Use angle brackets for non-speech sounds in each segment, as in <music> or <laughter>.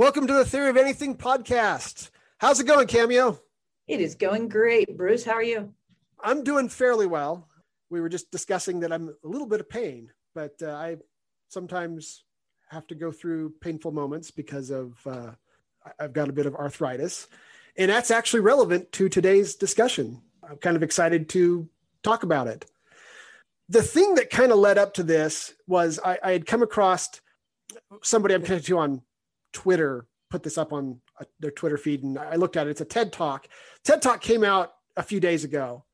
Welcome to the Theory of Anything podcast. How's it going, Cameo? It is going great. Bruce, how are you? I'm doing fairly well. We were just discussing that I'm a little bit of pain, but uh, I sometimes have to go through painful moments because of uh, I've got a bit of arthritis. And that's actually relevant to today's discussion. I'm kind of excited to talk about it. The thing that kind of led up to this was I, I had come across somebody I'm connected to on Twitter put this up on uh, their Twitter feed, and I looked at it. It's a TED Talk. TED Talk came out a few days ago.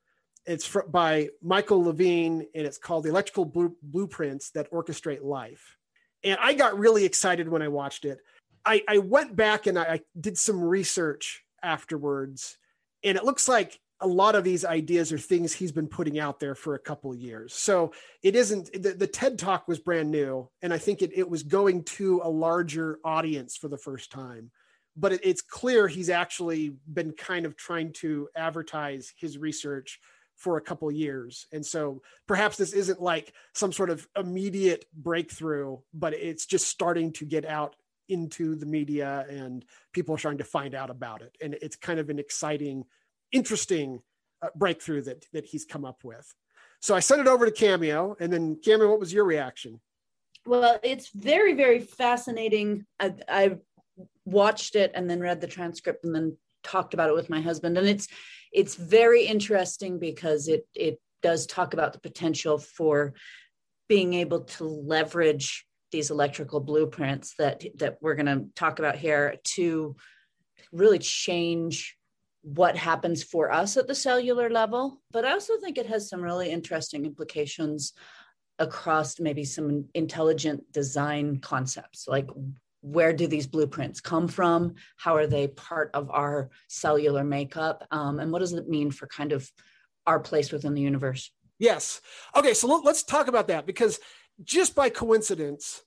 It's for, by Michael Levine, and it's called "The Electrical Blueprints That Orchestrate Life." And I got really excited when I watched it. I, I went back and I, I did some research afterwards, and it looks like a lot of these ideas are things he's been putting out there for a couple of years. So it isn't the, the TED talk was brand new. And I think it, it was going to a larger audience for the first time. But it, it's clear he's actually been kind of trying to advertise his research for a couple of years. And so perhaps this isn't like some sort of immediate breakthrough, but it's just starting to get out into the media and people are starting to find out about it. And it's kind of an exciting interesting uh, breakthrough that that he's come up with. So I sent it over to Cameo, and then Cameo, what was your reaction? Well, it's very very fascinating. I, I watched it and then read the transcript and then talked about it with my husband, and it's it's very interesting because it it does talk about the potential for being able to leverage these electrical blueprints that that we're going to talk about here to really change what happens for us at the cellular level. But I also think it has some really interesting implications across maybe some intelligent design concepts. Like where do these blueprints come from? How are they part of our cellular makeup? Um, and what does it mean for kind of our place within the universe? Yes. Okay so let's talk about that because just by coincidence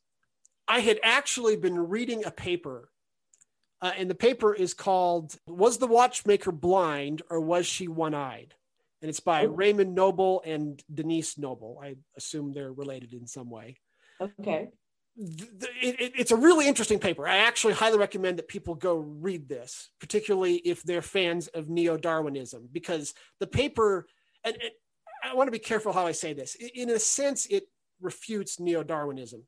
i had actually been reading a paper uh, and the paper is called Was the Watchmaker Blind or Was She One Eyed? And it's by oh. Raymond Noble and Denise Noble. I assume they're related in some way. Okay. it, it, it's a really interesting paper. I actually highly recommend that people go read this, particularly if they're fans of neo Darwinism, because the paper, and, and I want to be careful how I say this. In a sense, it refutes neo Darwinism.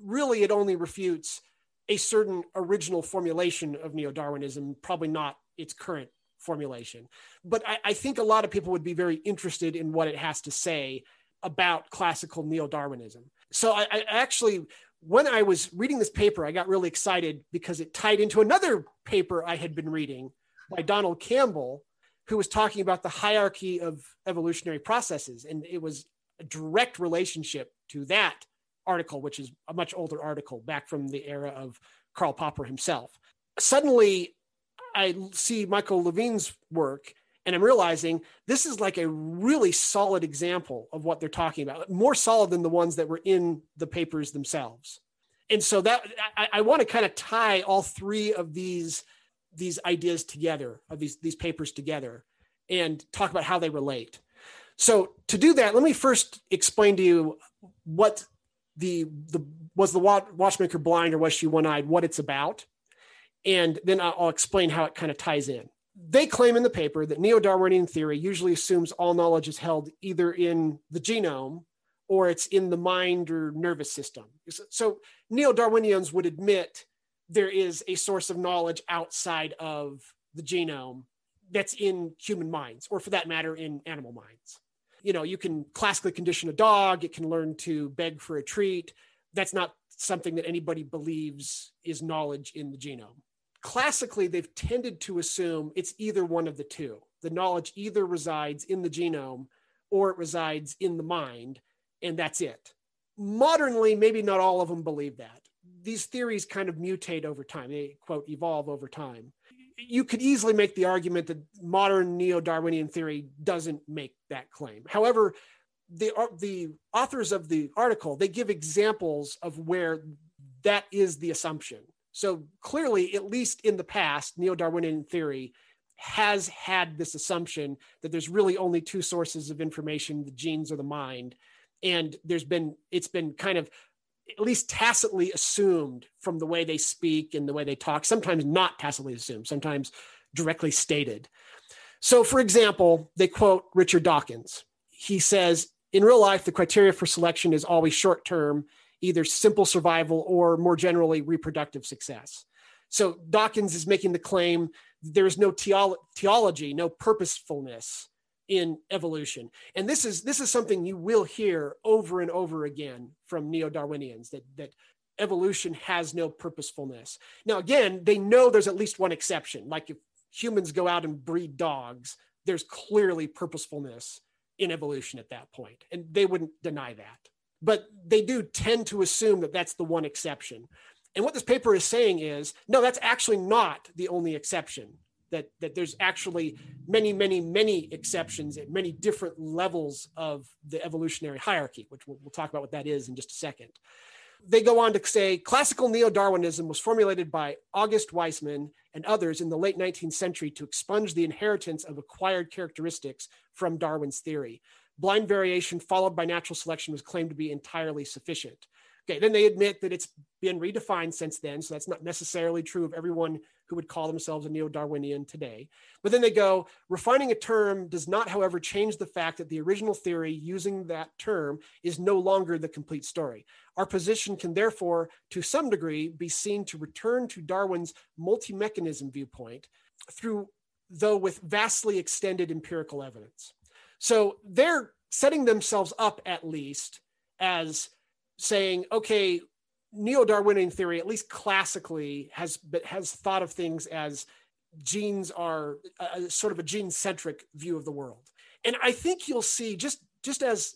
Really, it only refutes a certain original formulation of neo Darwinism, probably not its current formulation. But I, I, think a lot of people would be very interested in what it has to say about classical neo Darwinism. So I, I, actually, when I was reading this paper, I got really excited because it tied into another paper I had been reading by Donald Campbell, who was talking about the hierarchy of evolutionary processes. And it was a direct relationship to that article, which is a much older article back from the era of Karl Popper himself. Suddenly, I see Michael Levine's work and I'm realizing this is like a really solid example of what they're talking about, more solid than the ones that were in the papers themselves. And so that I, I want to kind of tie all three of these these ideas together, of these these papers together, and talk about how they relate. So to do that, let me first explain to you what the the was the watchmaker blind or was she one-eyed? What it's about. And then i'll explain how it kind of ties in. They claim in the paper that neo-darwinian theory usually assumes all knowledge is held either in the genome or it's in the mind or nervous system. So neo-darwinians would admit there is a source of knowledge outside of the genome that's in human minds or for that matter in animal minds you know you can classically condition a dog it can learn to beg for a treat. That's not something that anybody believes is knowledge in the genome. Classically they've tended to assume it's either one of the two. The knowledge either resides in the genome or it resides in the mind and that's it. Modernly maybe not all of them believe that. These theories kind of mutate over time. They quote evolve over time. You could easily make the argument that modern neo-Darwinian theory doesn't make that claim. However, the uh, the authors of the article they give examples of where that is the assumption. So clearly, at least in the past, neo-Darwinian theory has had this assumption that there's really only two sources of information: the genes or the mind. And there's been it's been kind of at least tacitly assumed from the way they speak and the way they talk, sometimes not tacitly assumed, sometimes directly stated. So, for example, they quote Richard Dawkins. He says, In real life, the criteria for selection is always short term, either simple survival or more generally reproductive success. So, Dawkins is making the claim there is no teolo- teleology, no purposefulness in evolution and this is this is something you will hear over and over again from neo-darwinians that that evolution has no purposefulness now again they know there's at least one exception like if humans go out and breed dogs there's clearly purposefulness in evolution at that point and they wouldn't deny that. But they do tend to assume that that's the one exception. And what this paper is saying is no that's actually not the only exception that that there's actually many many many exceptions at many different levels of the evolutionary hierarchy which we'll, we'll, talk about what that is in just a second. They go on to say classical neo-darwinism was formulated by august weismann and others in the late 19th century to expunge the inheritance of acquired characteristics from darwin's theory blind variation followed by natural selection was claimed to be entirely sufficient Okay, then they admit that it's been redefined since then. So that's not necessarily true of everyone who would call themselves a neo Darwinian today. But then they go, refining a term does not, however, change the fact that the original theory using that term is no longer the complete story. Our position can therefore, to some degree, be seen to return to Darwin's multi mechanism viewpoint through, though with vastly extended empirical evidence. So they're setting themselves up at least as saying, okay, neo-Darwinian theory, at least classically, has has thought of things as genes are a, a sort of a gene-centric view of the world. And I think you'll see, just just as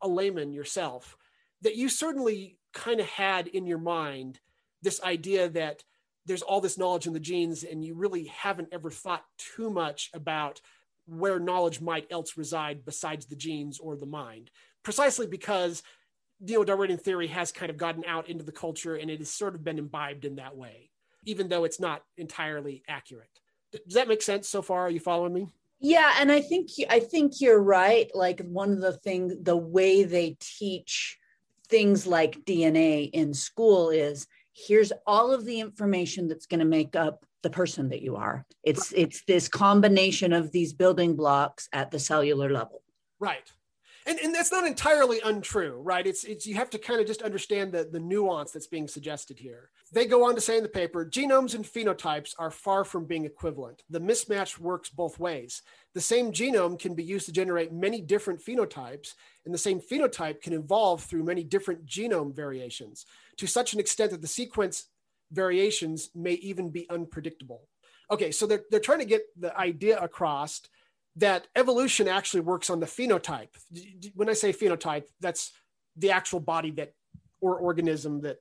a layman yourself, that you certainly kind of had in your mind this idea that there's all this knowledge in the genes, and you really haven't ever thought too much about where knowledge might else reside besides the genes or the mind, precisely because neo-Darwinian theory has kind of gotten out into the culture and it has sort of been imbibed in that way, even though it's not entirely accurate. Does that make sense so far? Are you following me? Yeah, and I think I think you're right. Like one of the things, the way they teach things like DNA in school is here's all of the information that's going to make up the person that you are. It's it's this combination of these building blocks at the cellular level. Right and, and that's not entirely untrue, right? It's, it's you have to kind of just understand the, the nuance that's being suggested here. They go on to say in the paper, genomes and phenotypes are far from being equivalent. The mismatch works both ways. The same genome can be used to generate many different phenotypes, and the same phenotype can evolve through many different genome variations to such an extent that the sequence variations may even be unpredictable. Okay, so they're, they're trying to get the idea across that evolution actually works on the phenotype. When I say phenotype, that's the actual body that or organism that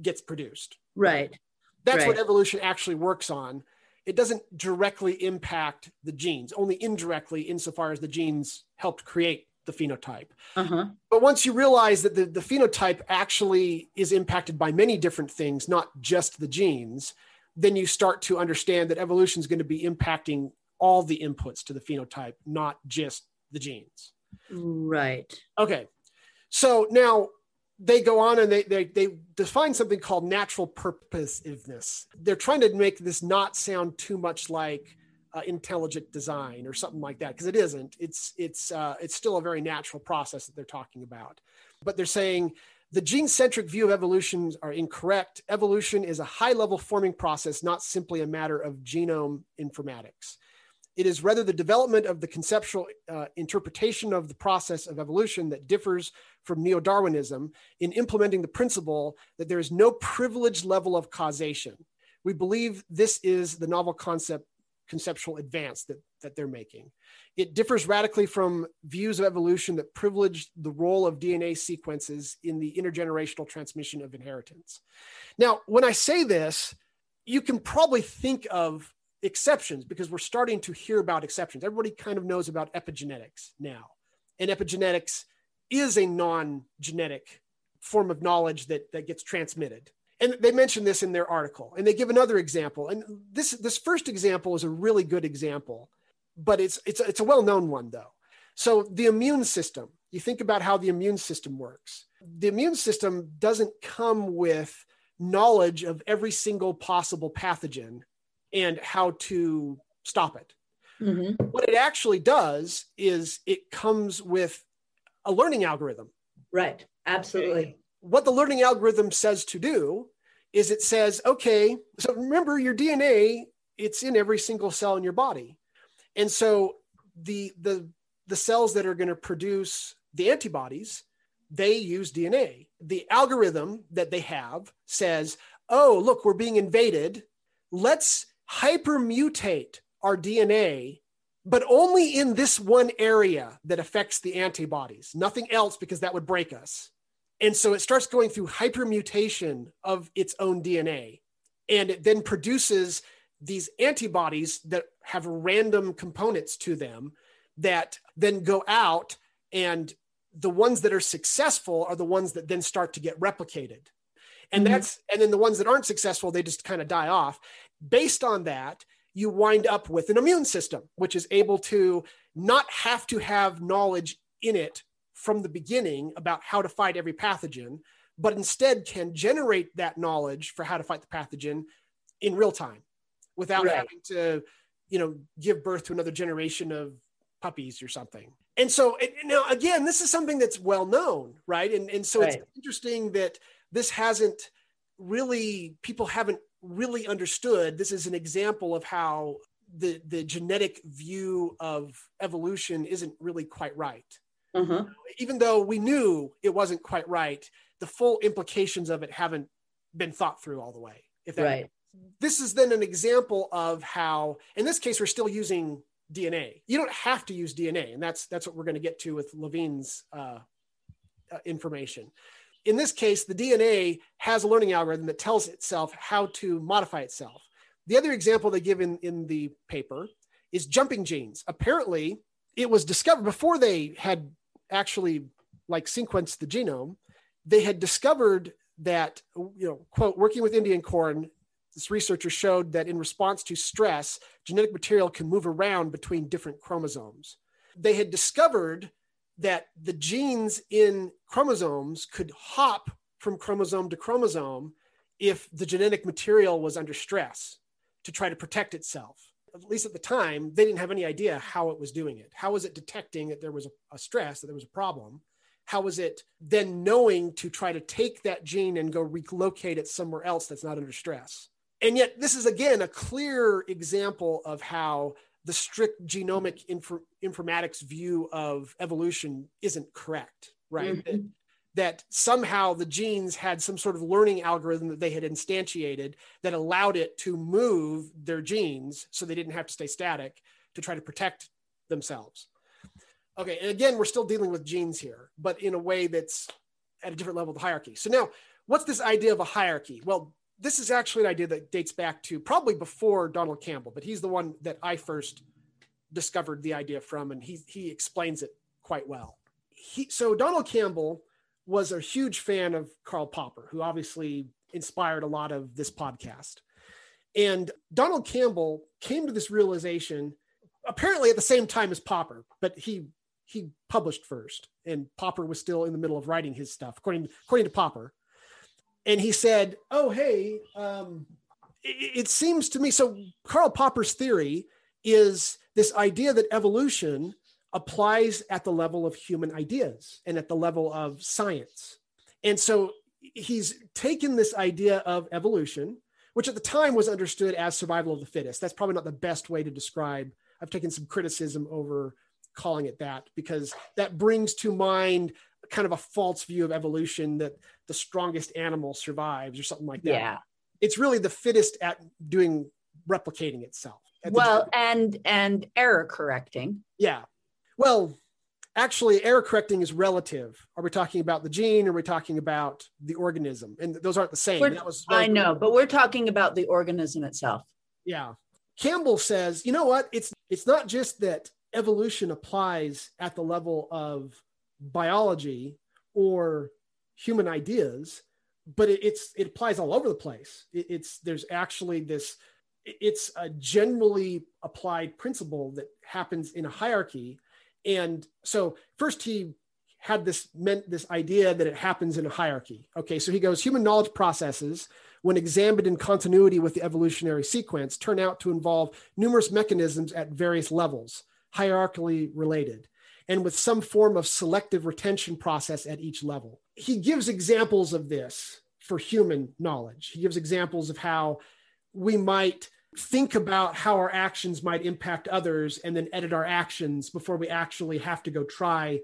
gets produced. Right. That's right. what evolution actually works on. It doesn't directly impact the genes, only indirectly insofar as the genes helped create the phenotype. Uh-huh. But once you realize that the, the phenotype actually is impacted by many different things, not just the genes, then you start to understand that evolution is going to be impacting all the inputs to the phenotype, not just the genes. Right. Okay. So now they go on and they, they, they define something called natural purposiveness. They're trying to make this not sound too much like uh, intelligent design or something like that because it isn't. It's it's uh, it's still a very natural process that they're talking about. But they're saying the gene centric view of evolution are incorrect. Evolution is a high level forming process, not simply a matter of genome informatics. It is rather the development of the conceptual uh, interpretation of the process of evolution that differs from neo Darwinism in implementing the principle that there is no privileged level of causation. We believe this is the novel concept conceptual advance that, that they're making. It differs radically from views of evolution that privilege the role of DNA sequences in the intergenerational transmission of inheritance. Now, when I say this, you can probably think of exceptions because we're starting to hear about exceptions. Everybody kind of knows about epigenetics now. And epigenetics is a non genetic form of knowledge that, that gets transmitted. And they mention this in their article and they give another example. And this, this first example is a really good example, but it's, it's, it's a well known one though. So the immune system. you think about how the immune system works. The immune system doesn't come with knowledge of every single possible pathogen and how to stop it. Mm-hmm. What it actually does is it comes with a learning algorithm. Right. Absolutely. What the learning algorithm says to do is it says, okay, so remember your DNA, it's in every single cell in your body. And so the the the cells that are going to produce the antibodies, they use DNA. The algorithm that they have says, oh, look, we're being invaded. Let's hypermutate our DNA, but only in this one area that affects the antibodies, nothing else, because that would break us. And so it starts going through hypermutation of its own DNA. And it then produces these antibodies that have random components to them that then go out and the ones that are successful are the ones that then start to get replicated and mm-hmm. that's and then the ones that aren't successful they just kind of die off based on that you wind up with an immune system which is able to not have to have knowledge in it from the beginning about how to fight every pathogen but instead can generate that knowledge for how to fight the pathogen in real time without right. having to you know give birth to another generation of puppies or something and so it, now again this is something that's well known right and, and so right. it's interesting that this hasn't really people haven't really understood this is an example of how the the genetic view of evolution isn't really quite right uh-huh. even though we knew it wasn't quite right the full implications of it haven't been thought through all the way if that right. this is then an example of how in this case we're still using dna you don't have to use dna and that's that's what we're going to get to with levine's uh, uh, information in this case, the DNA has a learning algorithm that tells itself how to modify itself. The other example they give in, in the paper is jumping genes. Apparently, it was discovered before they had actually like sequenced the genome, they had discovered that, you know, quote, working with Indian corn, this researcher showed that in response to stress, genetic material can move around between different chromosomes. They had discovered that the genes in chromosomes could hop from chromosome to chromosome if the genetic material was under stress to try to protect itself. At least at the time, they didn't have any idea how it was doing it. How was it detecting that there was a, a stress, that there was a problem? How was it then knowing to try to take that gene and go relocate it somewhere else that's not under stress? And yet, this is again a clear example of how the strict genomic inf- informatics view of evolution isn't correct, right? Mm-hmm. That, that somehow the genes had some sort of learning algorithm that they had instantiated that allowed it to move their genes so they didn't have to stay static to try to protect themselves. Okay, and again, we're still dealing with genes here, but in a way that's at a different level of the hierarchy. So now, what's this idea of a hierarchy? Well, this is actually an idea that dates back to probably before Donald Campbell, but he's the one that I first discovered the idea from, and he he explains it quite well. He, so Donald Campbell was a huge fan of Karl Popper, who obviously inspired a lot of this podcast. And Donald Campbell came to this realization apparently at the same time as Popper, but he he published first, and Popper was still in the middle of writing his stuff, according according to Popper and he said, "Oh, hey, um, it, it seems to me." So Karl Popper's theory is this idea that evolution applies at the level of human ideas and at the level of science, and so he's taken this idea of evolution, which at the time was understood as survival of the fittest. That's probably not the best way to describe. I've taken some criticism over calling it that because that brings to mind kind of a false view of evolution that the strongest animal survives or something like that. Yeah. It's really the fittest at doing replicating itself. Well, and and error correcting. Yeah. Well, actually error correcting is relative. Are we talking about the gene or are we talking about the organism? And those aren't the same. That was, that was I know, but we're talking about the organism itself. Yeah. Campbell says, you know what? It's it's not just that evolution applies at the level of biology or human ideas, but it, it's it applies all over the place. It, it's there's actually this it's a generally applied principle that happens in a hierarchy. And so first he had this meant this idea that it happens in a hierarchy. Okay, so he goes human knowledge processes when examined in continuity with the evolutionary sequence turn out to involve numerous mechanisms at various levels, hierarchically related, and with some form of selective retention process at each level. He gives examples of this for human knowledge. He gives examples of how we might think about how our actions might impact others and then edit our actions before we actually have to go try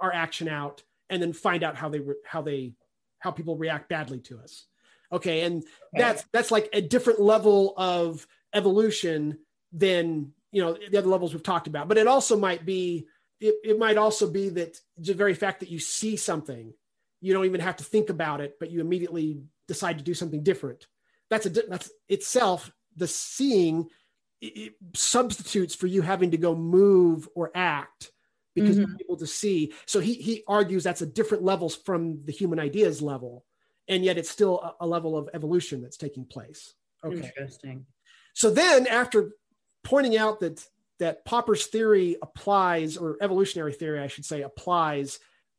our action out and then find out how they how they how people react badly to us okay and that's that's like a different level of evolution than you know the other levels we've talked about but it also might be it, it might also be that the very fact that you see something you don't even have to think about it but you immediately decide to do something different that's a that's itself the seeing it substitutes for you having to go move or act because mm-hmm. you're able to see. So he he argues that's a different levels from the human ideas level, and yet it's still a, a level of evolution that's taking place. Okay. Interesting. So then after pointing out that that Popper's theory applies, or evolutionary theory, I should say, applies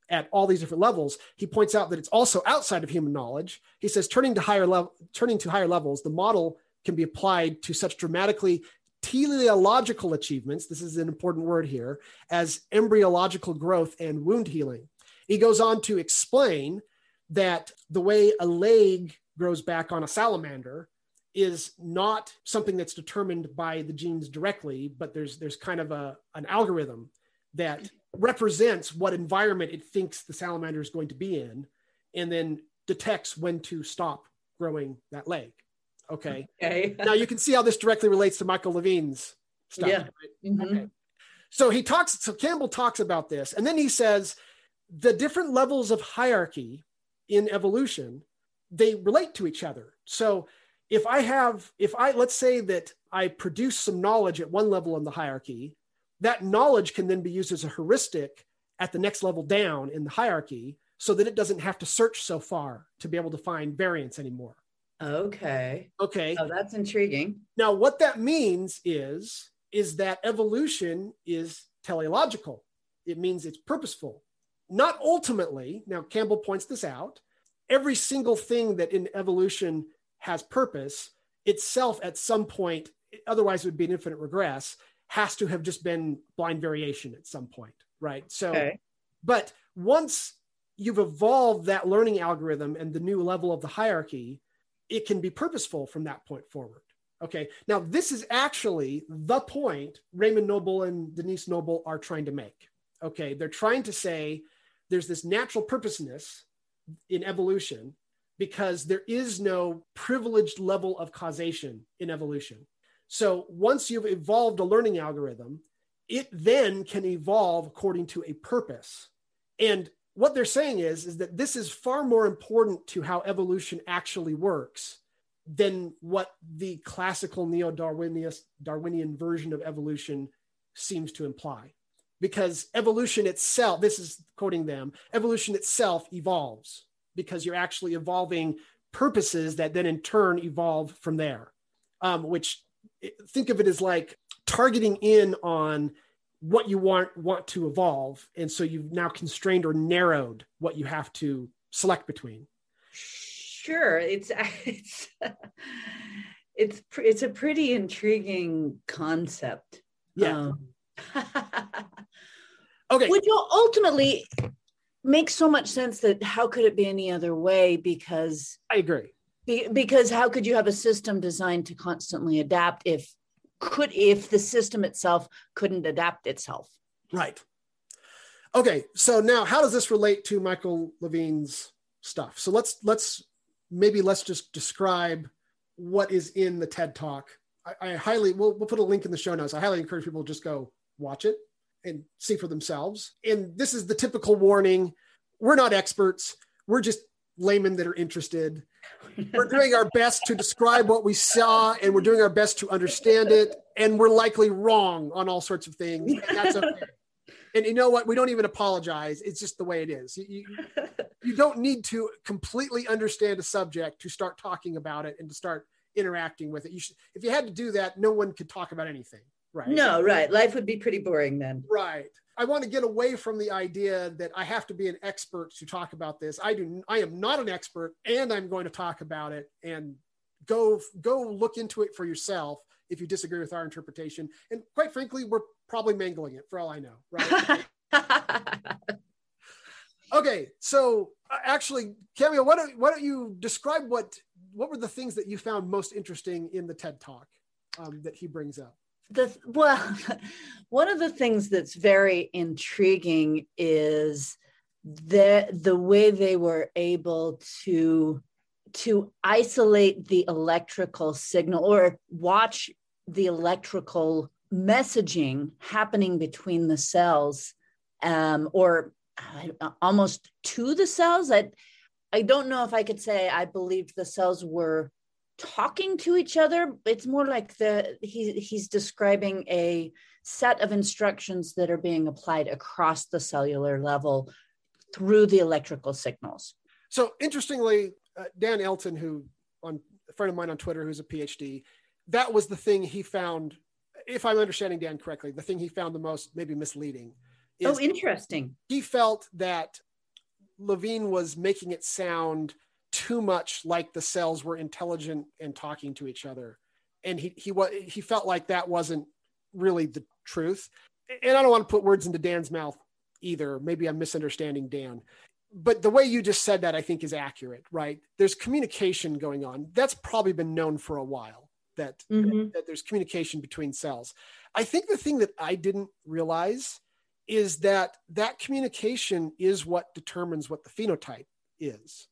at all these different levels. He points out that it's also outside of human knowledge. He says, turning to higher level, turning to higher levels, the model can be applied to such dramatically teleological achievements, this is an important word here, as embryological growth and wound healing. He goes on to explain that the way a leg grows back on a salamander is not something that's determined by the genes directly, but there's there's kind of a an algorithm that represents what environment it thinks the salamander is going to be in, and then detects when to stop growing that leg. Okay. Okay. <laughs> now you can see how this directly relates to Michael Levine's stuff. Yeah. Right? Mm-hmm. Okay. So he talks, so Campbell talks about this, and then he says the different levels of hierarchy in evolution, they relate to each other. So if I have, if I, let's say that I produce some knowledge at one level in the hierarchy, that knowledge can then be used as a heuristic at the next level down in the hierarchy so that it doesn't have to search so far to be able to find variants anymore. Okay. Okay. Oh, that's intriguing. Now, what that means is is that evolution is teleological. It means it's purposeful. Not ultimately. Now, Campbell points this out. Every single thing that in evolution has purpose itself at some point, otherwise it would be an infinite regress, has to have just been blind variation at some point, right? So, okay. but once you've evolved that learning algorithm and the new level of the hierarchy, it can be purposeful from that point forward. Okay. Now, this is actually the point Raymond Noble and Denise Noble are trying to make. Okay. They're trying to say there's this natural purposeness in evolution because there is no privileged level of causation in evolution. So once you've evolved a learning algorithm, it then can evolve according to a purpose. And what they're saying is, is that this is far more important to how evolution actually works than what the classical neo-Darwinian Darwinian version of evolution seems to imply. Because evolution itself, this is quoting them, evolution itself evolves because you're actually evolving purposes that then in turn evolve from there. Um, which think of it as like targeting in on what you want want to evolve. And so you've now constrained or narrowed what you have to select between. Sure. It's <laughs> it's it's it's a pretty intriguing concept. Yeah. Um, <laughs> okay. Which will ultimately make so much sense that how could it be any other way? Because i agree. because how could you have a system designed to constantly adapt if could if the system itself couldn't adapt itself? Right. Okay so now how does this relate to michael levine's stuff? So let's let's maybe let's just describe what is in the ted talk. I, I highly we'll, we'll put a link in the show notes. I highly encourage people to just go watch it and see for themselves. And this is the typical warning. We're not experts. We're just laymen that are interested. We're doing our best to describe what we saw and we're doing our best to understand it and we're likely wrong on all sorts of things and that's okay. And you know what? We don't even apologize. It's just the way it is. You, you, don't need to completely understand a subject to start talking about it and to start interacting with it. You should if you had to do that no one could talk about anything right? No, right. Life would be pretty boring then. Right. I want to get away from the idea that I have to be an expert to talk about this. I do. I am not an expert, and I'm going to talk about it. And go go look into it for yourself if you disagree with our interpretation. And quite frankly, we're probably mangling it for all I know. Right. <laughs> okay. So uh, actually, Cameo, why don't why don't you describe what what were the things that you found most interesting in the TED Talk um, that he brings up? The well <laughs> one of the things that's very intriguing is the the way they were able to to isolate the electrical signal or watch the electrical messaging happening between the cells um, or uh, almost to the cells. I i don't know if i could say i believed the cells were talking to each other it's more like the he, he's describing a set of instructions that are being applied across the cellular level through the electrical signals. So interestingly uh, dan elton who on a friend of mine on twitter who's a phd that was the thing he found if i'm understanding dan correctly the thing he found the most maybe misleading oh interesting. he felt that levine was making it sound too much like the cells were intelligent and talking to each other. And he he was he felt like that wasn't really the truth. And i don't want to put words into dan's mouth either. Maybe i'm misunderstanding dan. But the way you just said that i think is accurate right? There's communication going on. That's probably been known for a while that, mm-hmm. that, that there's communication between cells. I think the thing that i didn't realize is that that communication is what determines what the phenotype is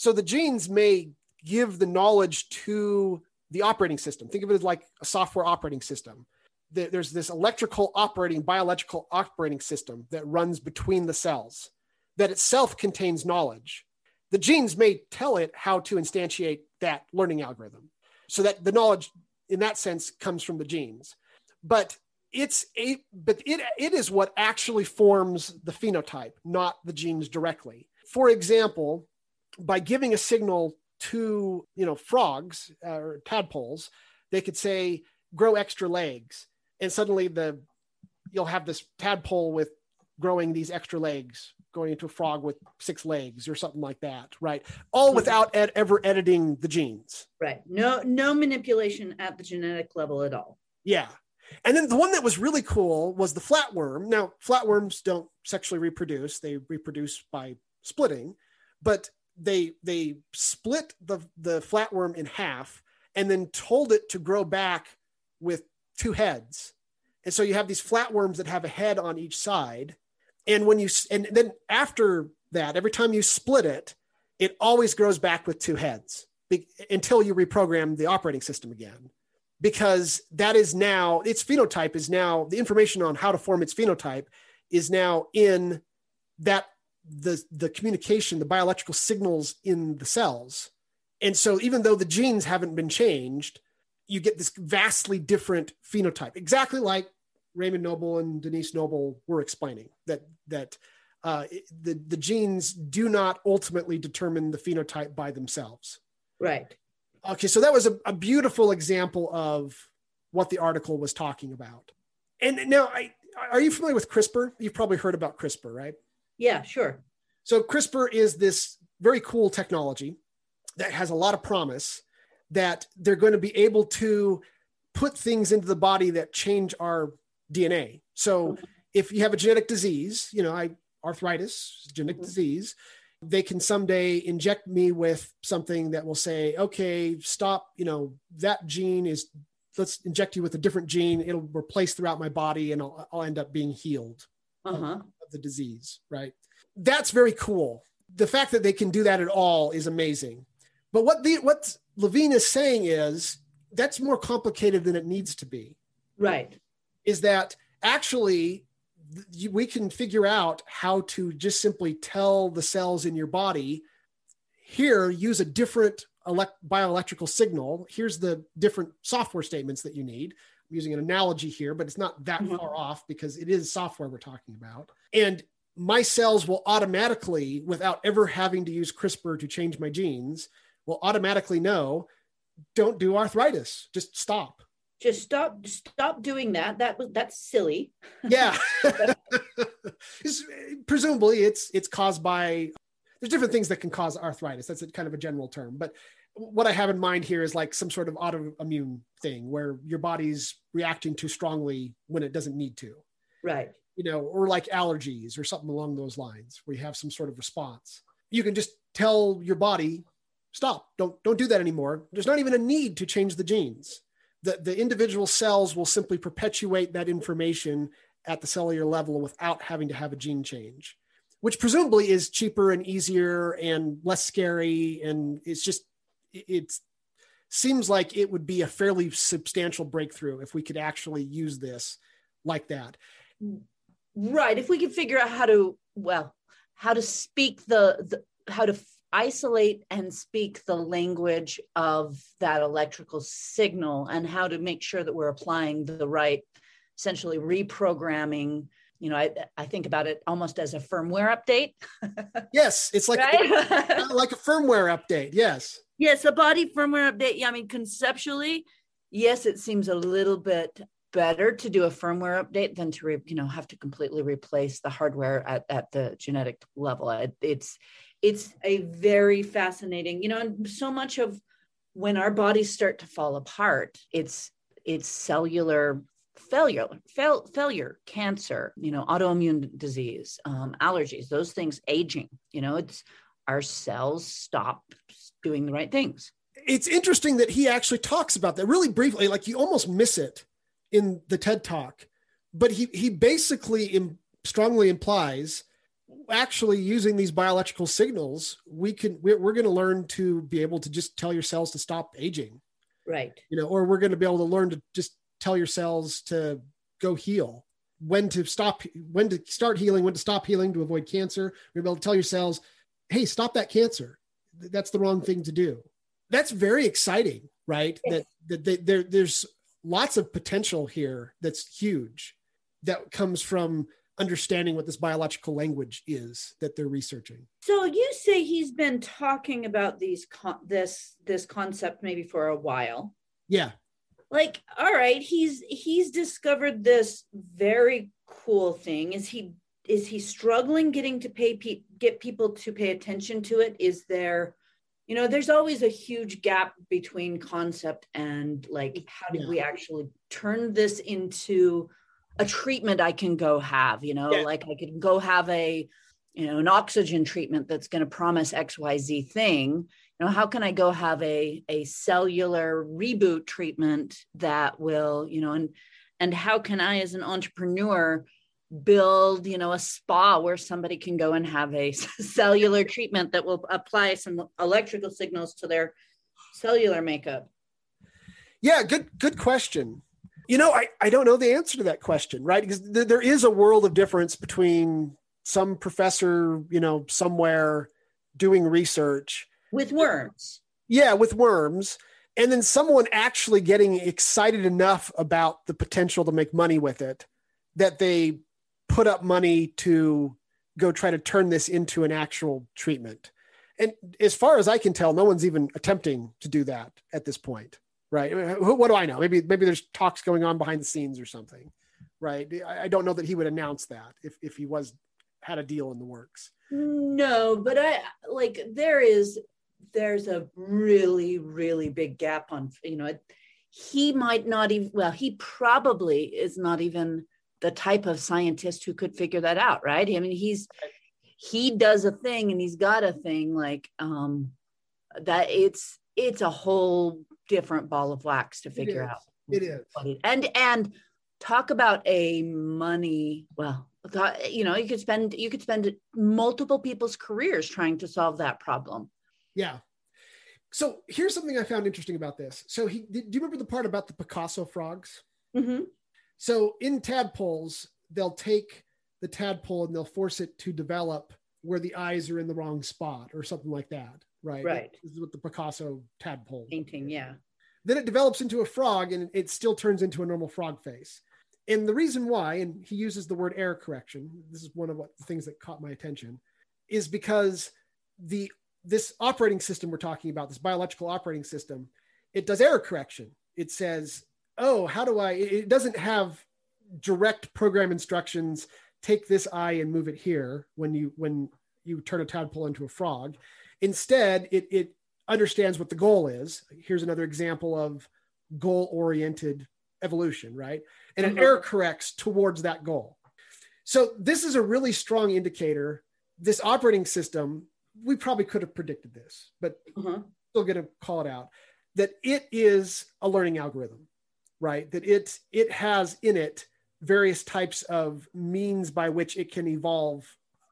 so the genes may give the knowledge to the operating system. Think of it as like a software operating system. There's this electrical operating, biological operating system that runs between the cells that itself contains knowledge. The genes may tell it how to instantiate that learning algorithm. So that the knowledge in that sense comes from the genes. But it's a but it it is what actually forms the phenotype, not the genes directly. For example, by giving a signal to you know frogs uh, or tadpoles they could say grow extra legs. And suddenly the you'll have this tadpole with growing these extra legs going into a frog with six legs or something like that right? All without ed- ever editing the genes. Right. No no manipulation at the genetic level at all. Yeah. And then the one that was really cool was the flatworm. Now flatworms don't sexually reproduce. They reproduce by splitting. But they they split the the flatworm in half and then told it to grow back with two heads. And so you have these flatworms that have a head on each side. And when you and then after that every time you split it it always grows back with two heads be, until you reprogram the operating system again. Because that is now its phenotype is now the information on how to form its phenotype is now in that the the communication, the bioelectrical signals in the cells. And so even though the genes haven't been changed, you get this vastly different phenotype, exactly like Raymond Noble and Denise Noble were explaining that that uh, the the genes do not ultimately determine the phenotype by themselves. Right. Okay, so that was a, a beautiful example of what the article was talking about. And now, I, are you familiar with CRISPR? You've probably heard about CRISPR, right? Yeah, sure. So CRISPR is this very cool technology that has a lot of promise that they're going to be able to put things into the body that change our DNA. So if you have a genetic disease, you know, I arthritis, genetic mm-hmm. disease, they can someday inject me with something that will say, okay, stop, you know, that gene is let's inject you with a different gene. It'll replace throughout my body and I'll, I'll end up being healed uh-huh. The disease, right? that's very cool. The fact that they can do that at all is amazing. But what the what Levine is saying is that's more complicated than it needs to be. Right. Is that actually we can figure out how to just simply tell the cells in your body here use a different elect- bioelectrical signal here's the different software statements that you need i'm using an analogy here but it's not that mm-hmm. far off because it is software we're talking about and my cells will automatically, without ever having to use CRISPR to change my genes, will automatically know don't do arthritis, just stop. just stop stop doing that. That was that's silly. Yeah. <laughs> <laughs> It's, presumably it's it's caused by there's different things that can cause arthritis. That's a, kind of a general term. But what i have in mind here is like some sort of autoimmune thing where your body's reacting too strongly when it doesn't need to. Right you know or like allergies or something along those lines where you have some sort of response. You can just tell your body stop. Don't don't do that anymore. There's not even a need to change the genes. The, the individual cells will simply perpetuate that information at the cellular level without having to have a gene change which presumably is cheaper and easier and less scary. And it's just it seems like it would be a fairly substantial breakthrough if we could actually use this like that right if we could figure out how to well how to speak the, the how to isolate and speak the language of that electrical signal and how to make sure that we're applying the right essentially reprogramming you know i, I think about it almost as a firmware update <laughs> yes it's like right? <laughs> Uh, like a firmware update yes yes a body firmware update yeah i mean conceptually yes it seems a little bit better to do a firmware update than to re, you know have to completely replace the hardware at, at the genetic level. It, it's it's a very fascinating you know and so much of when our bodies start to fall apart it's it's cellular failure fail, failure cancer you know autoimmune disease um, allergies those things aging you know it's our cells stop doing the right things. It's interesting that he actually talks about that really briefly like you almost miss it in the ted talk but he he basically Im- strongly implies actually using these biological signals, we can we're, we're going to learn to be able to just tell your cells to stop aging, right? You know, or we're going to be able to learn to just tell your cells to go heal, when to stop, when to start healing, when to stop healing to avoid cancer. You're able to tell your cells, hey, stop that cancer. That's the wrong thing to do. That's very exciting, right? Yes. That that there there's lots of potential here that's huge that comes from understanding what this biological language is that they're researching. So you say he's been talking about these con- this this concept maybe for a while. Yeah. Like all right, he's he's discovered this very cool thing. Is he is he struggling getting to pay pe- get people to pay attention to it? Is there you know there's always a huge gap between concept and like how do yeah. we actually turn this into a treatment I can go have, you know, yeah. like I could go have a, you know, an oxygen treatment that's going to promise XYZ thing. You know, how can I go have a, a cellular reboot treatment that will, you know, and, and how can I, as an entrepreneur, build, you know, a spa where somebody can go and have a <laughs> cellular treatment that will apply some electrical signals to their cellular makeup? Yeah, good, good question. You know, I, I don't know the answer to that question, right? Because th- there is a world of difference between some professor, you know, somewhere doing research with worms. Yeah, with worms. And then someone actually getting excited enough about the potential to make money with it that they put up money to go try to turn this into an actual treatment. And as far as I can tell, no one's even attempting to do that at this point right? what do I know? Maybe maybe there's talks going on behind the scenes or something, right? I, I don't know that he would announce that if if he was had a deal in the works. No, but I like there is there's a really really big gap on you know he might not even well he probably is not even the type of scientist who could figure that out right i mean he's he does a thing and he's got a thing like um that it's it's a whole different ball of wax to figure out. It is. And and talk about a money, well, you know, you could spend you could spend multiple people's careers trying to solve that problem. Yeah. So here's something I found interesting about this. So he do you remember the part about the Picasso frogs? Mm-hmm. So in tadpoles, they'll take the tadpole and they'll force it to develop where the eyes are in the wrong spot or something like that right? Right. This is with the Picasso tadpole painting, yeah. Then it develops into a frog and it still turns into a normal frog face. And the reason why, and he uses the word error correction, this is one of what, the things that caught my attention, is because the this operating system we're talking about, this biological operating system, it does error correction. It says, oh, how do I? It doesn't have direct program instructions. Take this eye and move it here when you when you turn a tadpole into a frog. Instead, it it understands what the goal is. Here's another example of goal oriented evolution, right? And it mm-hmm. error corrects towards that goal. So this is a really strong indicator. This operating system, we probably could have predicted this, but mm-hmm. still going to call it out that it is a learning algorithm, right? That it it has in it various types of means by which it can evolve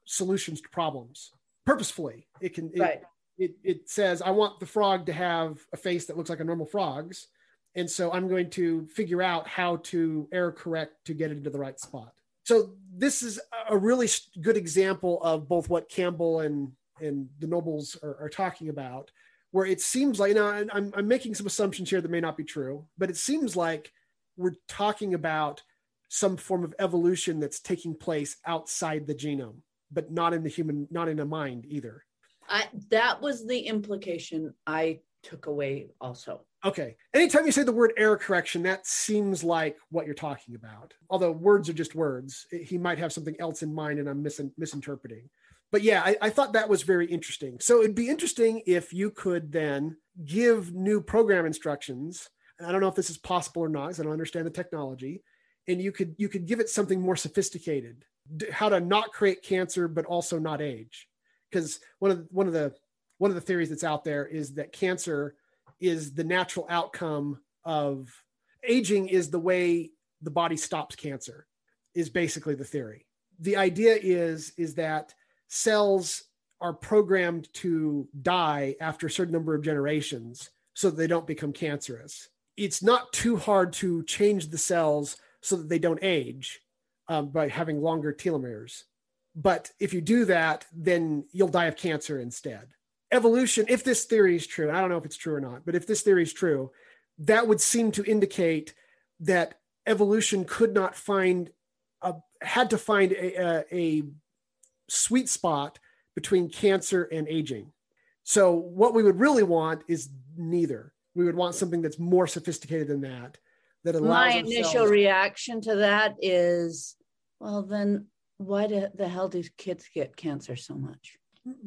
solutions to problems purposefully. It can it, right. it, it says, I want the frog to have a face that looks like a normal frog's. And so I'm going to figure out how to error correct to get it into the right spot. So this is a really good example of both what Campbell and and the Nobles are, are talking about, where it seems like, you know, I'm, I'm making some assumptions here that may not be true, but it seems like we're talking about some form of evolution that's taking place outside the genome, but not in the human, not in a mind either. I, that was the implication I took away also. Okay. Anytime you say the word error correction, that seems like what you're talking about. Although words are just words, he might have something else in mind and I'm mis- misinterpreting. But yeah, I, I thought that was very interesting. So it'd be interesting if you could then give new program instructions. And I don't know if this is possible or not, because I don't understand the technology. And you could you could give it something more sophisticated, how to not create cancer but also not age. Because one of the, one of the one of the theories that's out there is that cancer is the natural outcome of aging is the way the body stops cancer is basically the theory the idea is is that cells are programmed to die after a certain number of generations so that they don't become cancerous. It's not too hard to change the cells so that they don't age um, by having longer telomeres. But if you do that then you'll die of cancer instead. Evolution, if this theory is true, I don't know if it's true or not, but if this theory is true, that would seem to indicate that evolution could not find a, had to find a, a, a sweet spot between cancer and aging. So what we would really want is neither. We would want something that's more sophisticated than that. That allows my initial reaction to that is, well, then why do, the hell do kids get cancer so much?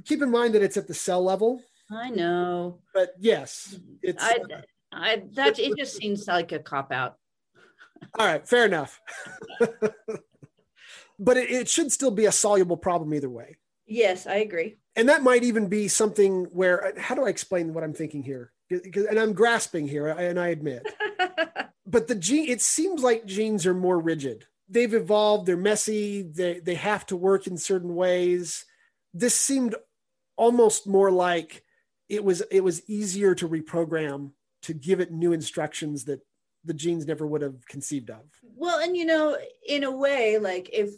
keep in mind that it's at the cell level. I know. But yes, it's. I, uh, I that it just seems like a cop out. All right, fair enough. <laughs> but it, it should still be a soluble problem either way. Yes, I agree. And that might even be something where, uh, how do I explain what I'm thinking here? And I'm grasping here, and I admit. <laughs> but the gene, it seems like genes are more rigid. They've evolved, they're messy, they, they have to work in certain ways this seemed almost more like it was it was easier to reprogram to give it new instructions that the genes never would have conceived of well and you know in a way like if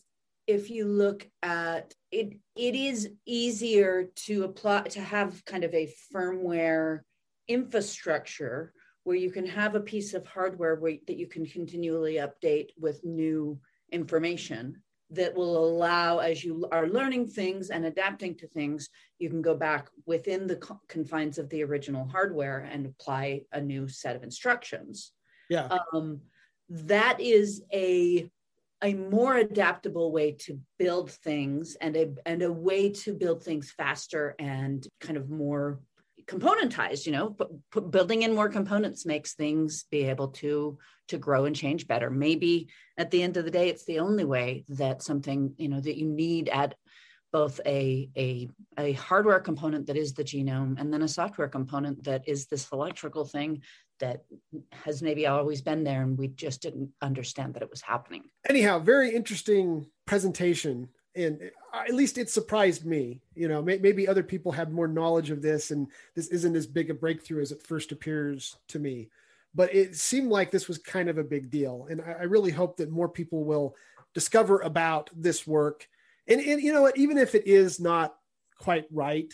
if you look at it it is easier to apply to have kind of a firmware infrastructure where you can have a piece of hardware where, that you can continually update with new information that will allow as you are learning things and adapting to things you can go back within the confines of the original hardware and apply a new set of instructions. Yeah. Um, that is a a more adaptable way to build things and a and a way to build things faster and kind of more componentized you know building in more components makes things be able to to grow and change better. Maybe at the end of the day it's the only way that something you know that you need at both a, a, a hardware component that is the genome and then a software component that is this electrical thing that has maybe always been there and we just didn't understand that it was happening. Anyhow, very interesting presentation and at least it surprised me. You know maybe other people have more knowledge of this and this isn't as big a breakthrough as it first appears to me. But it seemed like this was kind of a big deal and i, really hope that more people will discover about this work. And, and you know what? Even if it is not quite right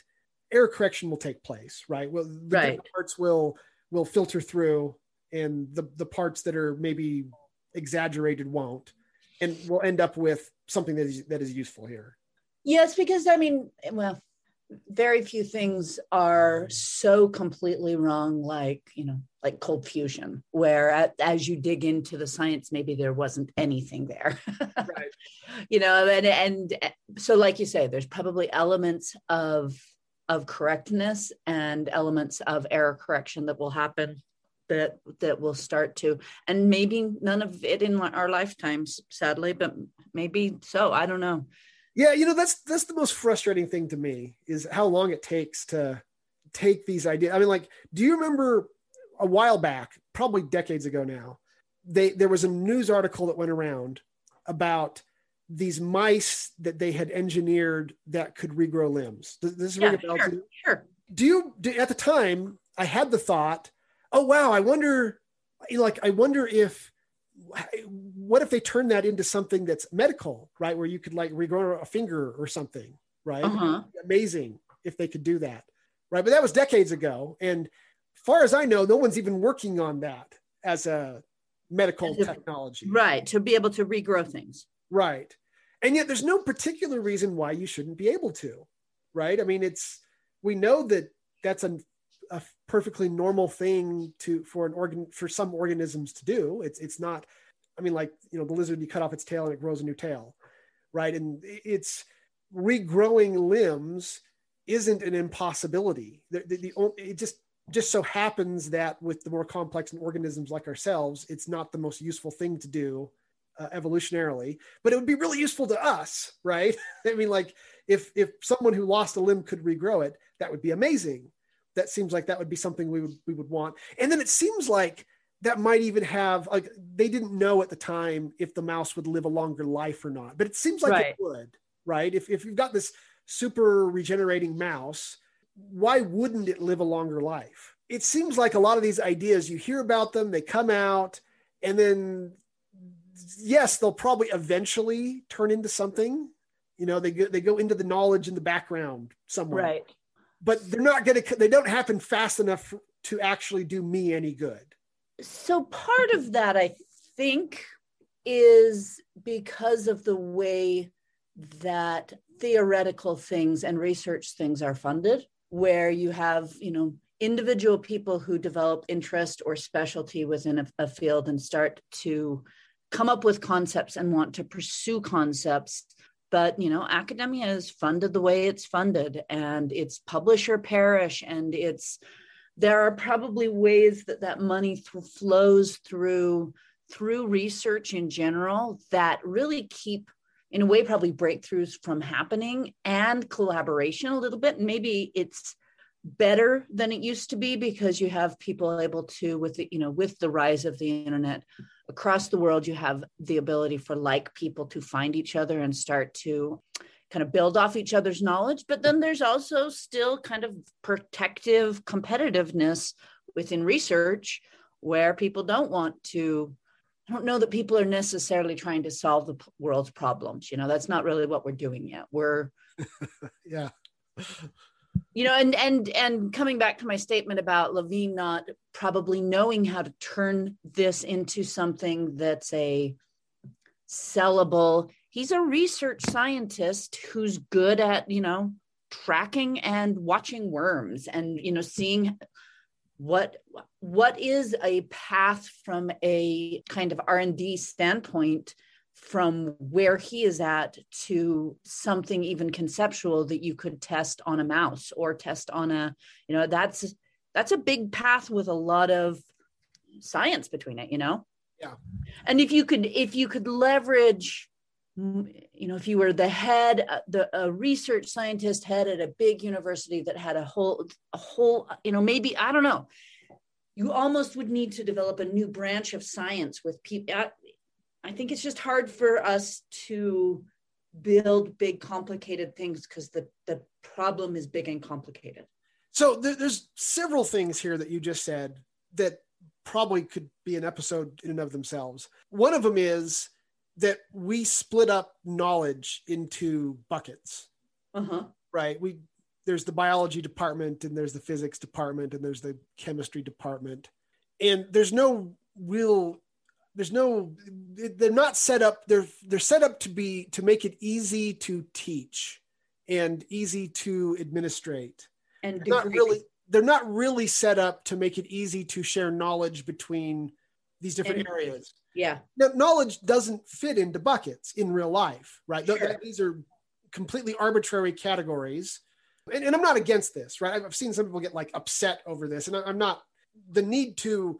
error correction will take place right? Well the right. parts will will filter through and the the parts that are maybe exaggerated won't and we'll end up with something that is that is useful here. Yes because i mean well very few things are so completely wrong like you know like cold fusion where at, as you dig into the science maybe there wasn't anything there. <laughs> Right. You know and and so like you say there's probably elements of of correctness and elements of error correction that will happen that that will start to and maybe none of it in our lifetimes sadly but maybe so i don't know yeah, you know that's that's the most frustrating thing to me is how long it takes to take these ideas. I mean, like, do you remember a while back, probably decades ago now, they there was a news article that went around about these mice that they had engineered that could regrow limbs. Does this yeah, ring a bell sure, to? Sure. Do you do, at the time I had the thought, oh wow, I wonder, like, I wonder if what if they turn that into something that's medical, right? Where you could like regrow a finger or something, right? Uh-huh. Amazing if they could do that, right? But that was decades ago, and far as I know, no one's even working on that as a medical technology, right? To be able to regrow things, right? And yet, there's no particular reason why you shouldn't be able to, right? I mean, it's we know that that's a a perfectly normal thing to for an organ for some organisms to do. It's it's not. I mean, like you know, the lizard you cut off its tail and it grows a new tail, right? And it's regrowing limbs isn't an impossibility. The, the, the it just just so happens that with the more complex organisms like ourselves, it's not the most useful thing to do uh, evolutionarily, but it would be really useful to us, right? <laughs> I mean, like if if someone who lost a limb could regrow it, that would be amazing that seems like that would be something we would we would want. And then it seems like that might even have like they didn't know at the time if the mouse would live a longer life or not, but it seems like right. it would, right? If if you've got this super regenerating mouse, why wouldn't it live a longer life? It seems like a lot of these ideas you hear about them, they come out, and then yes, they'll probably eventually turn into something. You know, they go, they go into the knowledge in the background somewhere. Right but they're not going to they don't happen fast enough to actually do me any good so part of that i think is because of the way that theoretical things and research things are funded where you have you know individual people who develop interest or specialty within a, a field and start to come up with concepts and want to pursue concepts but you know academia is funded the way it's funded and it's publisher perish and it's there are probably ways that that money th- flows through through research in general that really keep in a way probably breakthroughs from happening and collaboration a little bit. Maybe it's better than it used to be because you have people able to with the you know with the rise of the internet across the world you have the ability for like people to find each other and start to kind of build off each other's knowledge but then there's also still kind of protective competitiveness within research where people don't want to I don't know that people are necessarily trying to solve the world's problems. You know, that's not really what we're doing yet. We're <laughs> yeah you know and and and coming back to my statement about Levin not probably knowing how to turn this into something that's a sellable he's a research scientist who's good at you know tracking and watching worms and you know seeing what what is a path from a kind of r&d standpoint from where he is at to something even conceptual that you could test on a mouse or test on a you know that's that's a big path with a lot of science between it you know? Yeah. And if you could if you could leverage you know if you were the head uh, the a research scientist head at a big university that had a whole a whole you know maybe i don't know. You almost would need to develop a new branch of science with people I think it's just hard for us to build big complicated things because the the problem is big and complicated. So there's several things here that you just said that probably could be an episode in and of themselves. One of them is that we split up knowledge into buckets. Uh-huh. Right? We there's the biology department and there's the physics department and there's the chemistry department. And there's no real there's no they're not set up they're they're set up to be to make it easy to teach and easy to administrate. And They're not really they're not really set up to make it easy to share knowledge between these different And- areas. yeah. Now, knowledge doesn't fit into buckets in real life, right? Sure. These are completely arbitrary categories. And, and I'm not against this, right? I've- I've seen some people get like upset over this, and I- I'm not. The need to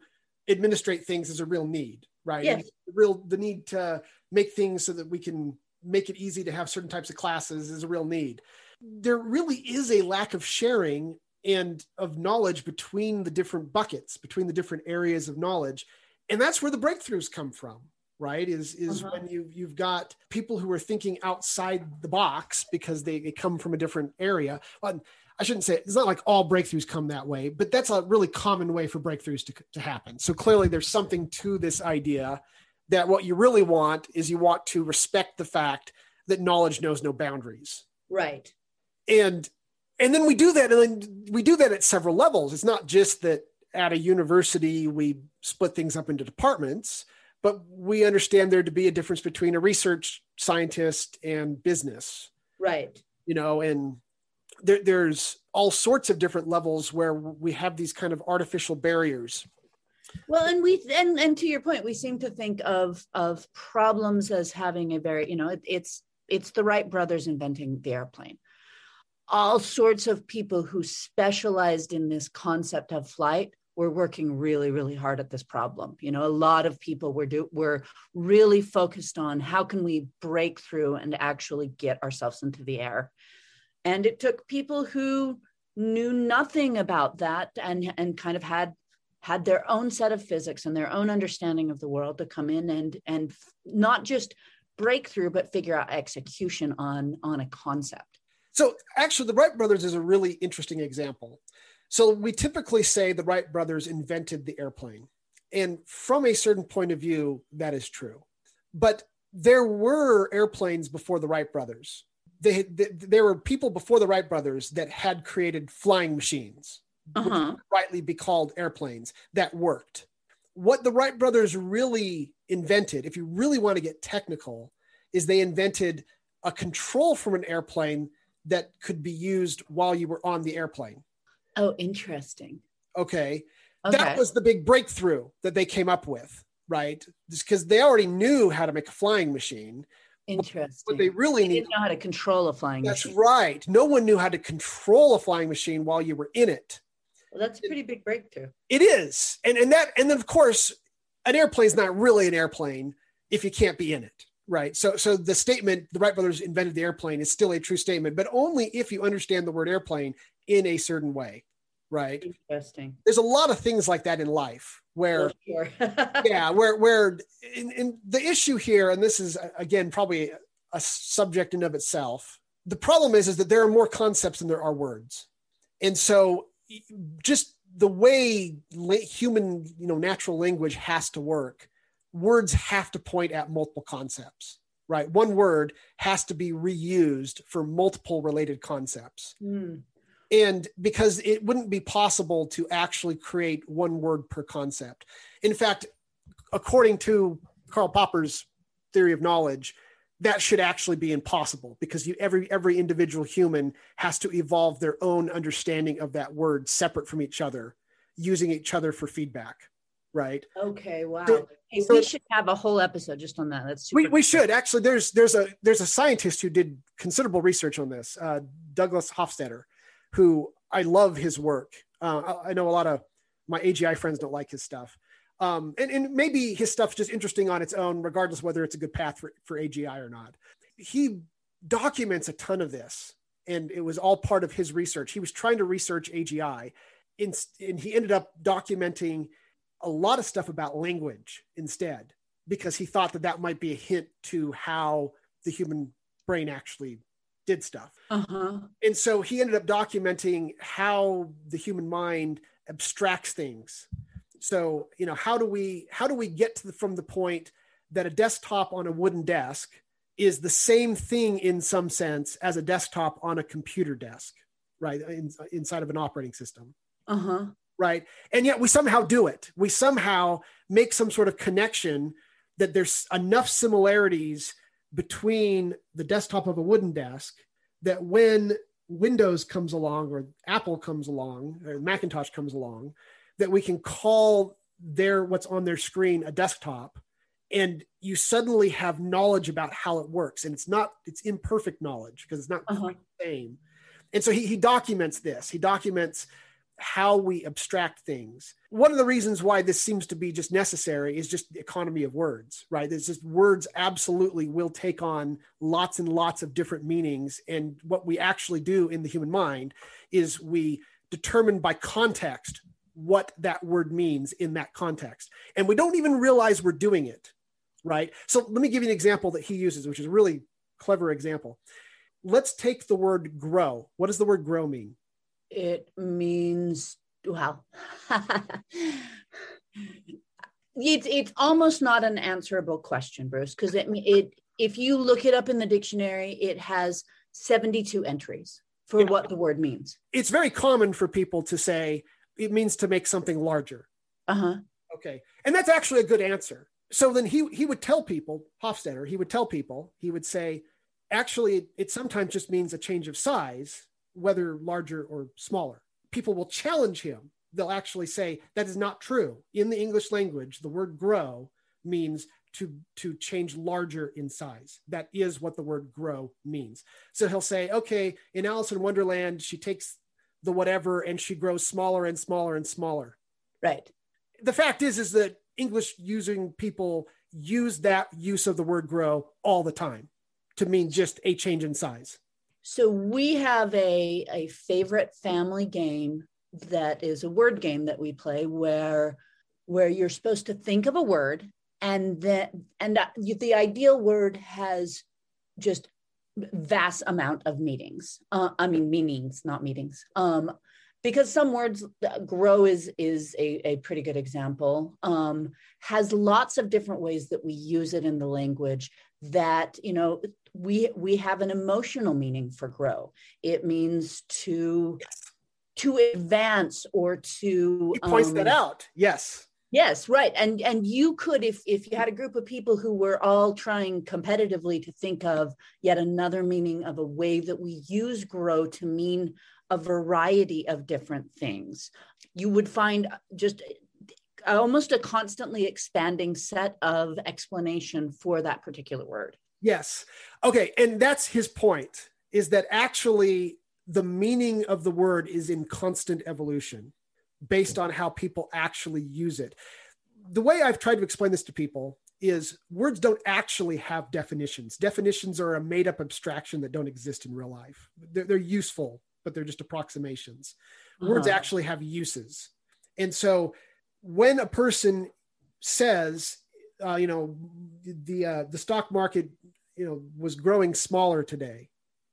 administrate things is a real need, right? Yes. The real the need to make things so that we can make it easy to have certain types of classes is a real need. There really is a lack of sharing and of knowledge between the different buckets, between the different areas of knowledge, and that's where the breakthroughs come from right is is Uh-huh. when you you've got people who are thinking outside the box because they, they come from a different area well, i shouldn't say it's not like all breakthroughs come that way but that's a really common way for breakthroughs to, to happen. So clearly there's something to this idea that what you really want is you want to respect the fact that knowledge knows no boundaries. Right. and and then we do that and then we do that at several levels. It's not just that at a university we split things up into departments but we understand there to be a difference between a research scientist and business. Right. you know and there, there's all sorts of different levels where we have these kind of artificial barriers Well, and we and and to your point, we seem to think of of problems as having a very, you know, it, it's it's the Wright brothers inventing the airplane. All sorts of people who specialized in this concept of flight were working really, really hard at this problem. You know, a lot of people were do were really focused on how can we break through and actually get ourselves into the air. And it took people who knew nothing about that and and kind of had had their own set of physics and their own understanding of the world to come in and and not just break through but figure out execution on on a concept So actually, the Wright brothers is a really interesting example. So we typically say the Wright brothers invented the airplane. And from a certain point of view, that is true. But there were airplanes before the Wright brothers. They, th there were people before the Wright brothers that had created flying machines, uh-huh rightly be called airplanes, that worked. What the Wright brothers really invented, if you really want to get technical, is they invented a control from an airplane that could be used while you were on the airplane. oh interesting Okay. okay That was the big breakthrough that they came up with, right? Because they already knew how to make a flying machine. Interesting What they really they need didn't know how to control a flying machine. That's machine right. No one knew how to control a flying machine while you were in it. well, that's a pretty big breakthrough It is. And and that and then of course an airplane's not really an airplane if you can't be in it. Right. So so the statement the Wright brothers invented the airplane is still a true statement, but only if you understand the word airplane in a certain way. Right. interesting There's a lot of things like that in life where sure. <laughs> yeah, where where in, in the issue here, and this is again probably a subject in of itself. The problem is is that there are more concepts than there are words, and so just the way human you know natural language has to work, words have to point at multiple concepts. Right, one word has to be reused for multiple related concepts Hmm. And because it wouldn't be possible to actually create one word per concept. In fact, according to Karl Popper's theory of knowledge, that should actually be impossible because you every every individual human has to evolve their own understanding of that word separate from each other, using each other for feedback. Right. okay wow So- Hey, so- we should have a whole episode just on that that's super We, we should actually. There's there's a there's a scientist who did considerable research on this, uh, Douglas Hofstadter, who I love his work. Uh, I, I know a lot of my AGI friends don't like his stuff, um, and and maybe his stuff's just interesting on its own, regardless whether it's a good path for for AGI or not. He documents a ton of this, and it was all part of his research. He was trying to research AGI, in, and he ended up documenting a lot of stuff about language instead because he thought that that might be a hint to how the human brain actually did stuff. uh-huh And so he ended up documenting how the human mind abstracts things. So, you know, how do we how do we get to the, from the point that a desktop on a wooden desk is the same thing in some sense as a desktop on a computer desk, right? In, inside of an operating system uh-huh right? And yet we somehow do it. We somehow make some sort of connection that there's enough similarities between the desktop of a wooden desk that when Windows comes along or Apple comes along or Macintosh comes along, that we can call their what's on their screen a desktop and you suddenly have knowledge about how it works. And it's not it's imperfect knowledge because it's not uh-huh. the same. And so he, he documents this. He documents how we abstract things. One of the reasons why this seems to be just necessary is just the economy of words, right? There's just words absolutely will take on lots and lots of different meanings. And what we actually do in the human mind is we determine by context what that word means in that context. And we don't even realize we're doing it, right? So let me give you an example that he uses, which is a really clever example. Let's take the word grow. What does the word grow mean? It means well <laughs> it's it's almost not an answerable question bruce because it it if you look it up in the dictionary it has 72 entries for yeah. what the word means. It's very common for people to say it means to make something larger. Uh-huh. Okay. And that's actually a good answer. So then he he would tell people hofstadter he would tell people he would say actually it sometimes just means a change of size whether larger or smaller. People will challenge him. They'll actually say that is not true. In the English language, the word grow means to to change larger in size. That is what the word grow means. So he'll say, okay, in Alice in Wonderland, she takes the whatever and she grows smaller and smaller and smaller. Right. The fact is is that English using people use that use of the word grow all the time to mean just a change in size. So we have a, a favorite family game that is a word game that we play where where you're supposed to think of a word and then and the ideal word has just vast amount of meanings. Uh, i mean meanings not meetings. Um, because some words grow is is a, a pretty good example. Um, has lots of different ways that we use it in the language that you know we we have an emotional meaning for grow. It means to yes. to advance or to he points um, that out. Yes. Yes right. And and you could if if you had a group of people who were all trying competitively to think of yet another meaning of a way that we use grow to mean a variety of different things. You would find just almost a constantly expanding set of explanation for that particular word Yes. Okay. And that's his point is that actually the meaning of the word is in constant evolution based on how people actually use it. The way I've tried to explain this to people is words don't actually have definitions. Definitions are a made up abstraction that don't exist in real life. They're, they're useful, but they're just approximations. Uh-huh. Words actually have uses. And so when a person says, uh, you know, the uh, the stock market you know was growing smaller today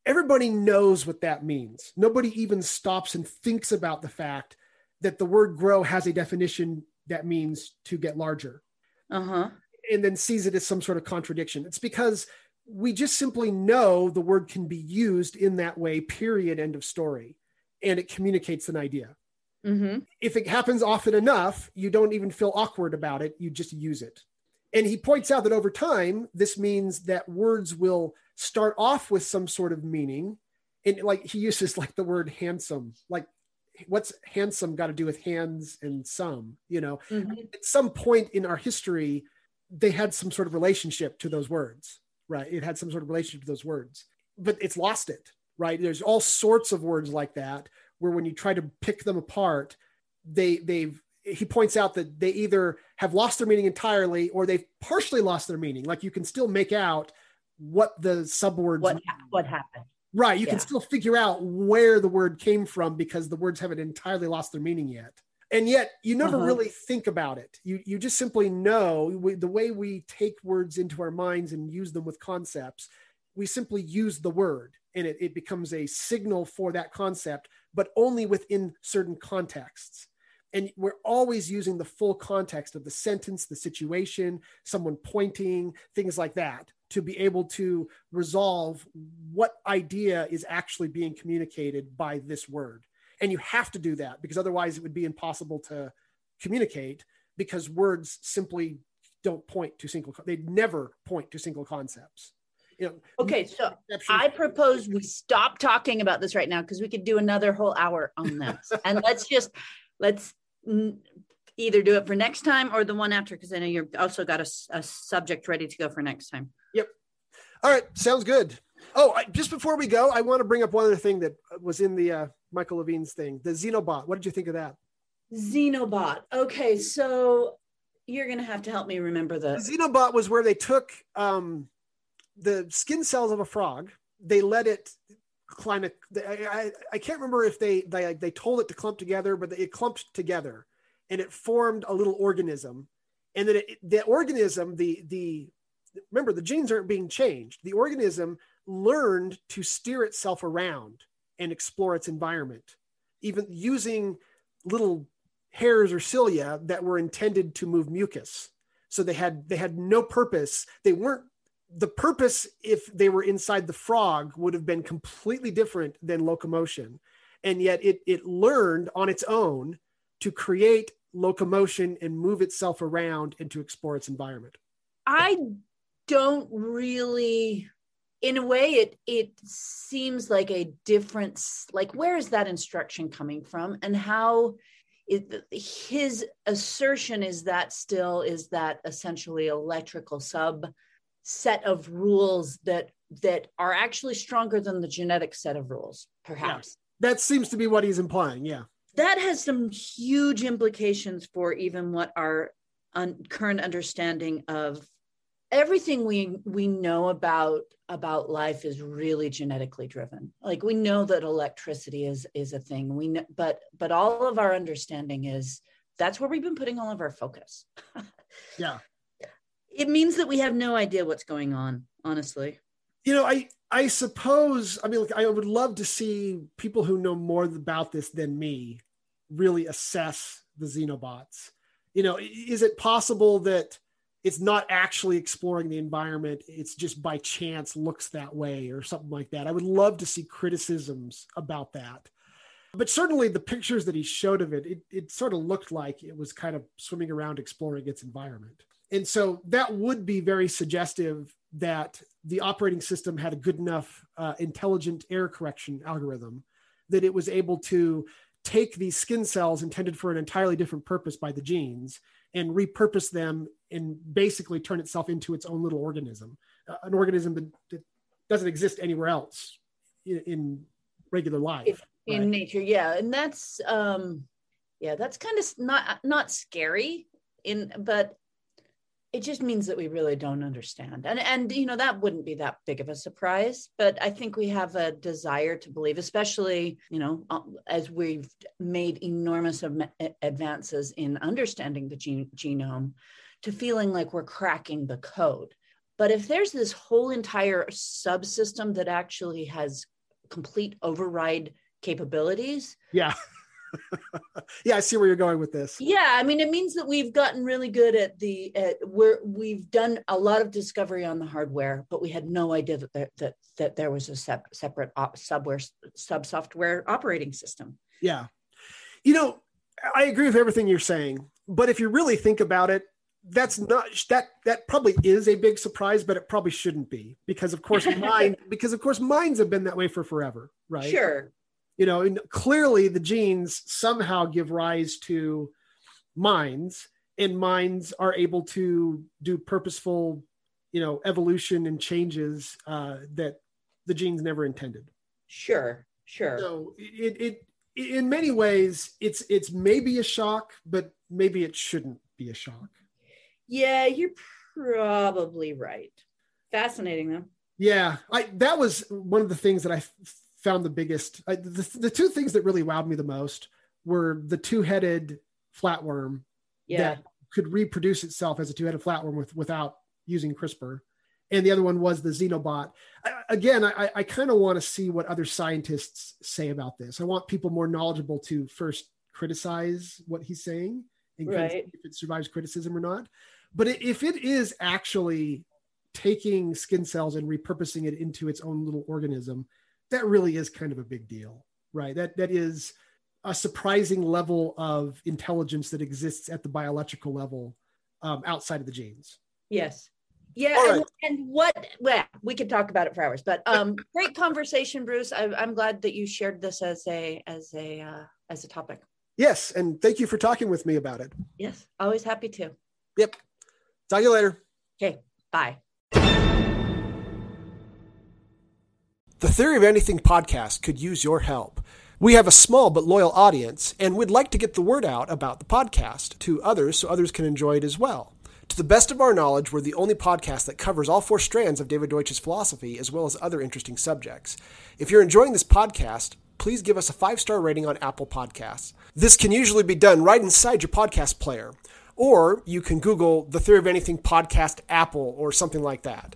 everybody knows what that means. Nobody even stops and thinks about the fact that the word grow has a definition that means to get larger. Uh-huh. And then sees it as some sort of contradiction. It's because we just simply know the word can be used in that way period end of story. And it communicates an idea mm-hmm. if it happens often enough you don't even feel awkward about it you just use it and he points out that over time, this means that words will start off with some sort of meaning. And like he uses like the word handsome, like what's handsome got to do with hands and some, you know, mm-hmm. at some point in our history, they had some sort of relationship to those words, right? It had some sort of relationship to those words, but it's lost it, right? There's all sorts of words like that where when you try to pick them apart, they they've he points out that they either have lost their meaning entirely or they've partially lost their meaning. Like you can still make out what the subwords what, what happened. Right. You yeah. can still figure out where the word came from because the words haven't entirely lost their meaning yet. And yet you never uh-huh. really think about it. You, you just simply know we, the way we take words into our minds and use them with concepts, we simply use the word and it, it becomes a signal for that concept, but only within certain contexts. And we're always using the full context of the sentence the situation someone pointing things like that to be able to resolve what idea is actually being communicated by this word. And you have to do that because otherwise it would be impossible to communicate because words simply don't point to single they never point to single concepts you know, Okay, so I propose we stop talking about this right now because we could do another whole hour on this. and let's just let's either do it for next time or the one after because I know you've also got a subject ready to go for next time. Yep. All right, sounds good. Oh, I, just before we go, I want to bring up one other thing that was in the uh, Michael Levin's thing, the Xenobot. What did you think of that? Xenobot. Okay, so you're gonna have to help me remember The the Xenobot was where they took um, the skin cells of a frog, they let it climb. I, I, I can't remember if they they they told it to clump together, but it clumped together, and it formed a little organism, and then it, the organism, the the remember the genes aren't being changed. The organism learned to steer itself around and explore its environment, even using little hairs or cilia that were intended to move mucus. So they had they had no purpose. They weren't the purpose if they were inside the frog would have been completely different than locomotion. And yet it it learned on its own to create locomotion and move itself around and to explore its environment. I don't really in a way it it seems like a difference like where is that instruction coming from and how it, his assertion is that still is that essentially electrical sub set of rules that that are actually stronger than the genetic set of rules perhaps That seems to be what he's implying. Yeah. that has some huge implications for even what our un- current understanding of everything we we know about about life is really genetically driven like we know that electricity is is a thing we know but but all of our understanding is that's where we've been putting all of our focus <laughs> Yeah. It means that we have no idea what's going on honestly. You know i i suppose i mean look, i would love to see people who know more about this than me really assess the xenobots. You know is it possible that it's not actually exploring the environment it's just by chance looks that way or something like that? I would love to see criticisms about that. But certainly the pictures that he showed of it, it it sort of looked like it was kind of swimming around exploring its environment and so that would be very suggestive that the operating system had a good enough uh, intelligent error correction algorithm that it was able to take these skin cells intended for an entirely different purpose by the genes and repurpose them and basically turn itself into its own little organism, uh, an organism that, that doesn't exist anywhere else in, in regular life. in Right. nature yeah and that's um yeah that's kind of not not scary in but it just means that we really don't understand and and you know that wouldn't be that big of a surprise but i think we have a desire to believe especially you know uh, as we've made enormous advances in understanding the genome to feeling like we're cracking the code but if there's this whole entire subsystem that actually has complete override capabilities Yeah. Yeah, I see where you're going with this. yeah i mean it means that we've gotten really good at the at where we've done a lot of discovery on the hardware but we had no idea that there, that that there was a sep- separate op- subware sub software operating system Yeah. You know, I agree with everything you're saying, but if you really think about it, that's not that that probably is a big surprise, but it probably shouldn't be because of course <laughs> mine because of course minds have been that way for forever, right? sure You know, and clearly the genes somehow give rise to minds, and minds are able to do purposeful, you know, evolution and changes uh, that the genes never intended. sure sure So it, it in many ways it's it's maybe a shock, but maybe it shouldn't be a shock. yeah you're probably right fascinating though Yeah, I that was one of the things that I found the biggest. I, the, the two things that really wowed me the most were the two-headed flatworm yeah that could reproduce itself as a two-headed flatworm with without using CRISPR, and the other one was the Xenobot. I, again, I, I kind of want to see what other scientists say about this. I want people more knowledgeable to first criticize what he's saying and Right. if it survives criticism or not. But if it is actually taking skin cells and repurposing it into its own little organism, that really is kind of a big deal, right? That that is a surprising level of intelligence that exists at the biological level um, outside of the genes. yes Yeah, and, and, what? Well, we could talk about it for hours, but um, <laughs> great conversation, Bruce. I, am glad that you shared this as a as a uh, as a topic. Yes, and thank you for talking with me about it. Yes, always happy to. Yep. Talk to you later. Okay. Bye. The Theory of Anything podcast could use your help. We have a small but loyal audience, and we'd like to get the word out about the podcast to others so others can enjoy it as well. To the best of our knowledge, we're the only podcast that covers all four strands of David Deutsch's philosophy as well as other interesting subjects. If you're enjoying this podcast, please give us a five star rating on Apple Podcasts. This can usually be done right inside your podcast player, or you can Google the Theory of Anything podcast Apple or something like that.